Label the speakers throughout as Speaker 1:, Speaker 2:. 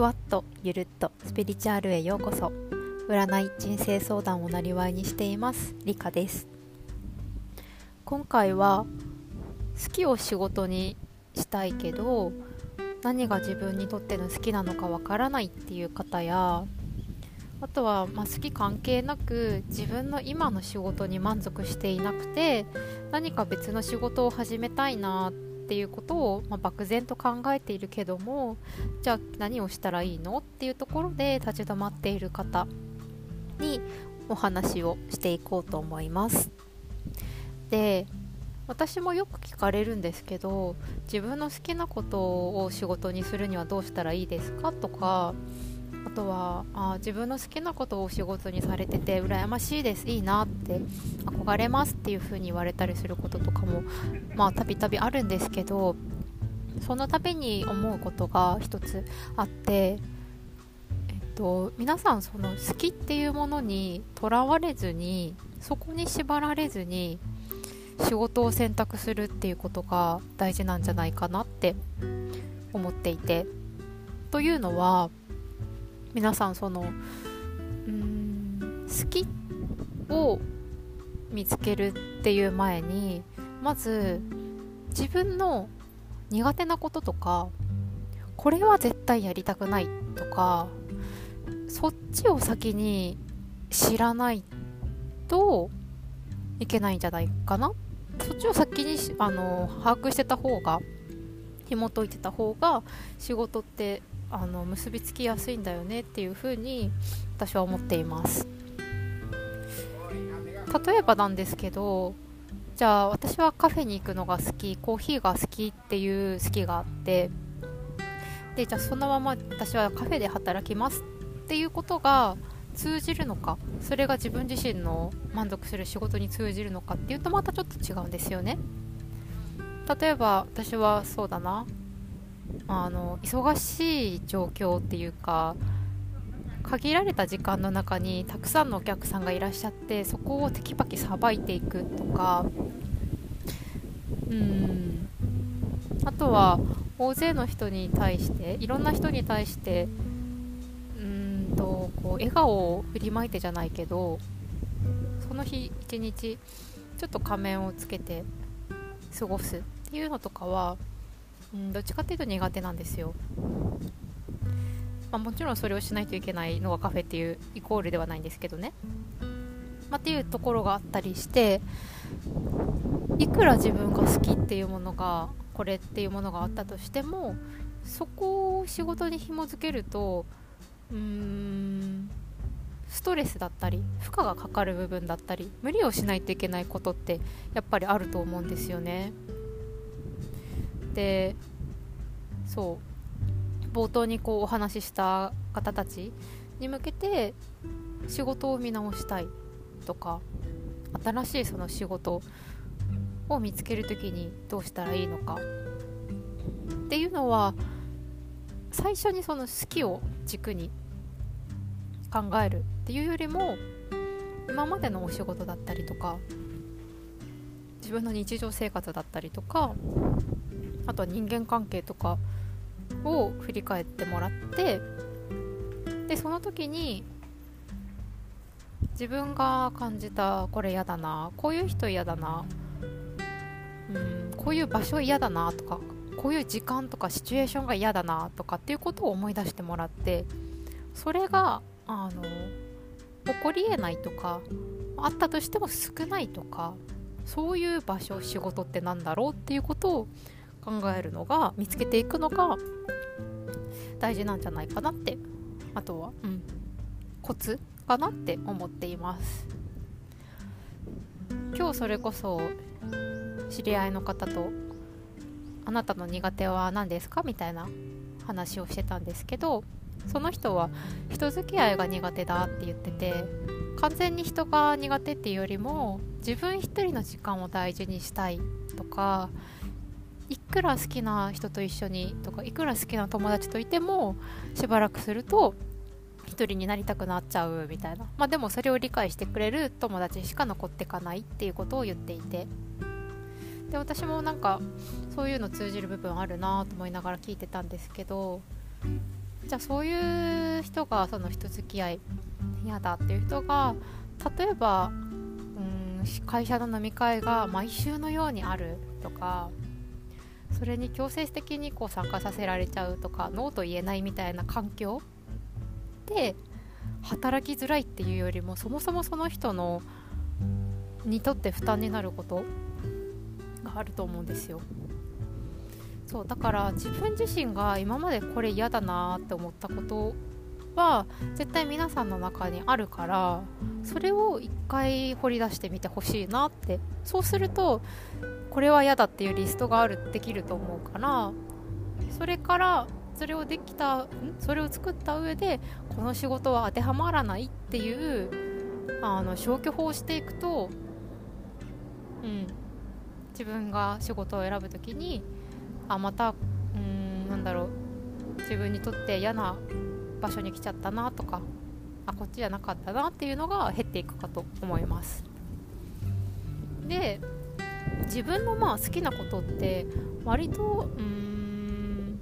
Speaker 1: ふわっとゆるっとスピリチュアルへようこそ。占い人生相談をなりわいにしていますリカです。今回は好きを仕事にしたいけど何が自分にとっての好きなのかわからないっていう方やあとは、ま、好き関係なく自分の今の仕事に満足していなくて何か別の仕事を始めたいなってていうことを、まあ、漠然と考えているけどもじゃあ何をしたらいいの？っていうところで立ち止まっている方にお話をしていこうと思います。で私もよく聞かれるんですけど自分の好きなことを仕事にするにはどうしたらいいですか？とかあとはあ自分の好きなことを仕事にされてて羨ましいですいいなって憧れますっていう風に言われたりすることとかもまあたびたびあるんですけどその度に思うことが一つあってえっと皆さんその好きっていうものにとらわれずにそこに縛られずに仕事を選択するっていうことが大事なんじゃないかなって思っていて。というのは皆さんそのうん好きを見つけるっていう前にまず自分の苦手なこととかこれは絶対やりたくないとかそっちを先に知らないといけないんじゃないかな？そっちを先にあの把握してた方が紐解いてた方が仕事ってあの結びつきやすいんだよねっていうふうに私は思っています。例えばなんですけどじゃあ私はカフェに行くのが好きコーヒーが好きっていう好きがあってでじゃあそのまま私はカフェで働きますっていうことが通じるのかそれが自分自身の満足する仕事に通じるのかっていうとまたちょっと違うんですよね。例えば私はそうだな。あの忙しい状況っていうか限られた時間の中にたくさんのお客さんがいらっしゃってそこをテキパキさばいていくとか。うん。あとは大勢の人に対していろんな人に対してうんとこう笑顔を振りまいてじゃないけどその日一日ちょっと仮面をつけて過ごすっていうのとかはうん、どっちかっていうと苦手なんですよ、まあ、もちろんそれをしないといけないのがカフェっていうイコールではないんですけどね、まあ、っていうところがあったりしていくら自分が好きっていうものがこれっていうものがあったとしてもそこを仕事に紐づけるとうーんストレスだったり負荷がかかる部分だったり無理をしないといけないことってやっぱりあると思うんですよね。でそう冒頭にこうお話しした方たちに向けて仕事を見直したいとか新しいその仕事を見つける時にどうしたらいいのかっていうのは最初にその好きを軸に考えるっていうよりも今までのお仕事だったりとか自分の日常生活だったりとかあとは人間関係とかを振り返ってもらってでその時に自分が感じたこれ嫌だなこういう人嫌だなうんこういう場所嫌だなとかこういう時間とかシチュエーションが嫌だなとかっていうことを思い出してもらってそれがあの起こりえないとかあったとしても少ないとかそういう場所仕事って何だろうっていうことを考えるのが見つけていくのが大事なんじゃないかなってあとは、うん、コツかなって思っています今日それこそ知り合いの方と「あなたの苦手は何ですか?」みたいな話をしてたんですけどその人は人付き合いが苦手だって言ってて完全に人が苦手っていうよりも自分一人の時間を大事にしたいとかいくら好きな人と一緒にとかいくら好きな友達といてもしばらくすると一人になりたくなっちゃうみたいな。まあでもそれを理解してくれる友達しか残っていかないっていうことを言っていて。で私もなんかそういうの通じる部分あるなと思いながら聞いてたんですけどじゃあそういう人がその人付き合い嫌だっていう人が例えばうん会社の飲み会が毎週のようにあるとかそれに強制的にこう参加させられちゃうとかノーと言えないみたいな環境で働きづらいっていうよりもそもそもその人のにとって負担になることがあると思うんですよ。そうだから自分自身が今までこれ嫌だなって思ったことは絶対皆さんの中にあるからそれを一回掘り出してみてほしいなって。そうするとこれは嫌だっていうリストがあるできると思うからそれからそれをできたそれを作った上でこの仕事は当てはまらないっていうあの消去法をしていくと、うん、自分が仕事を選ぶ時にあまたうんなんだろう。自分にとって嫌な場所に来ちゃったなとかあこっちじゃなかったなっていうのが減っていくかと思います。で自分のまあ好きなことって割とうん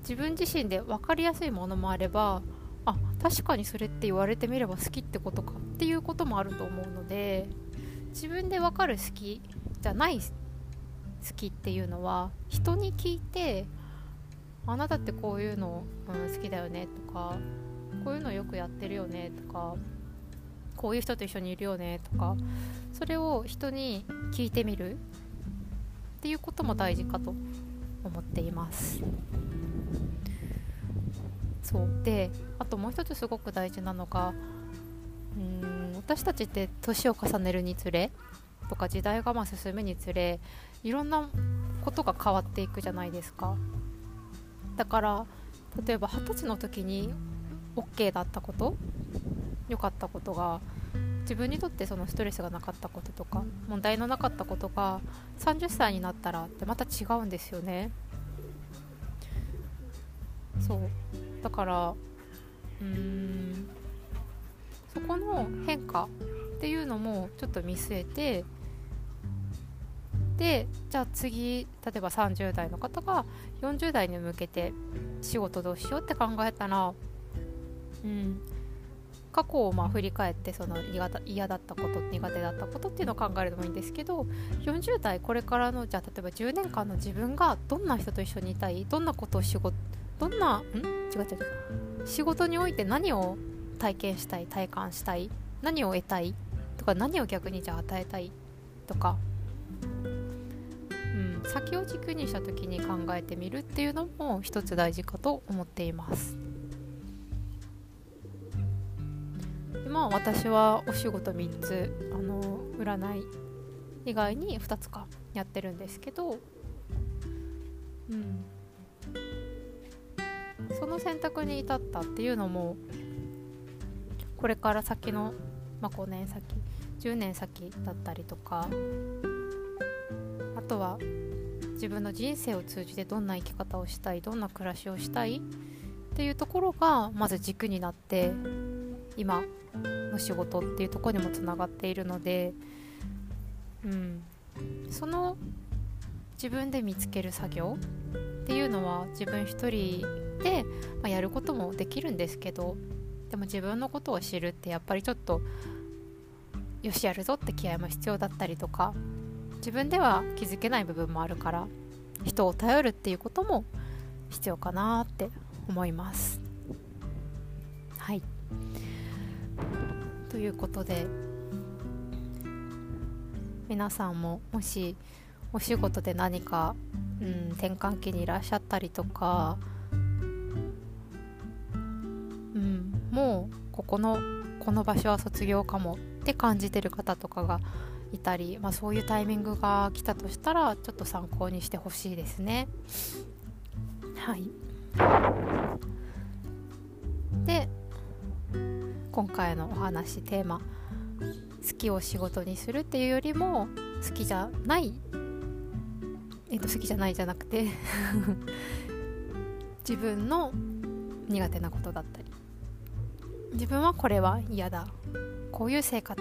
Speaker 1: 自分自身で分かりやすいものもあればあ確かにそれって言われてみれば好きってことかっていうこともあると思うので自分で分かる好きじゃない好きっていうのは人に聞いてあなたってこういうの、うん、好きだよねとかこういうのよくやってるよねとかこういう人と一緒にいるよねとかそれを人に聞いてみるっていうことも大事かと思っています。そう。であともう一つすごく大事なのがうん私たちって年を重ねるにつれとか時代がまあ進むにつれいろんなことが変わっていくじゃないですか。だから例えば二十歳の時に OK だったこと良かったことが自分にとってそのストレスがなかったこととか問題のなかったことが30歳になったらってまた違うんですよね。そう。だからうん。そこの変化っていうのもちょっと見据えてでじゃあ次例えば30代の方が40代に向けて仕事どうしようって考えたら、うん、過去をまあ振り返ってその嫌だったこと苦手だったことっていうのを考えるのもいいんですけど40代これからのじゃあ例えば10年間の自分がどんな人と一緒にいたいどんなことを仕事どんなん？違う違う違う。仕事において何を体験したい体感したい何を得たいとか何を逆にじゃあ与えたいとか先を軸にした時に考えてみるっていうのも一つ大事かと思っています。まあ私はお仕事3つあの占い以外に2つかやってるんですけどうん。その選択に至ったっていうのもこれから先の、まあ、5年先10年先だったりとかあとは自分の人生を通じてどんな生き方をしたいどんな暮らしをしたいっていうところがまず軸になって今の仕事っていうとこにもつながっているので、うん、その自分で見つける作業っていうのは自分一人で、まあ、やることもできるんですけどでも自分のことを知るってやっぱりちょっとよしやるぞって気合も必要だったりとか自分では気づけない部分もあるから人を頼るっていうことも必要かなって思います。はい。ということで皆さんももしお仕事で何か、うん、転換期にいらっしゃったりとか、うん、もうここのこの場所は卒業かもって感じてる方とかがいたり、まあ、そういうタイミングが来たとしたらちょっと参考にしてほしいですね。はいで今回のお話テーマ好きを仕事にするっていうよりも好きじゃないえっと好きじゃないじゃなくて 自分の苦手なことだったり自分はこれは嫌だ。こういう生活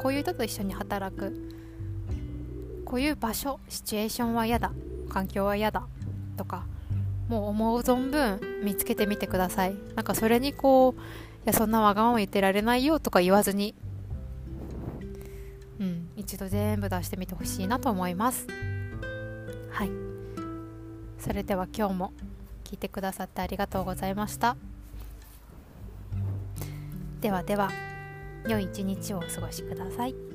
Speaker 1: こういう人と一緒に働くこういう場所シチュエーションは嫌だ環境は嫌だとか、もう思う存分見つけてみてください。なんかそれにこういやそんなわがまま言ってられないよとか言わずにうん一度全部出してみてほしいなと思います。はい。それでは今日も聞いてくださってありがとうございました。ではでは良い一日をお過ごしください。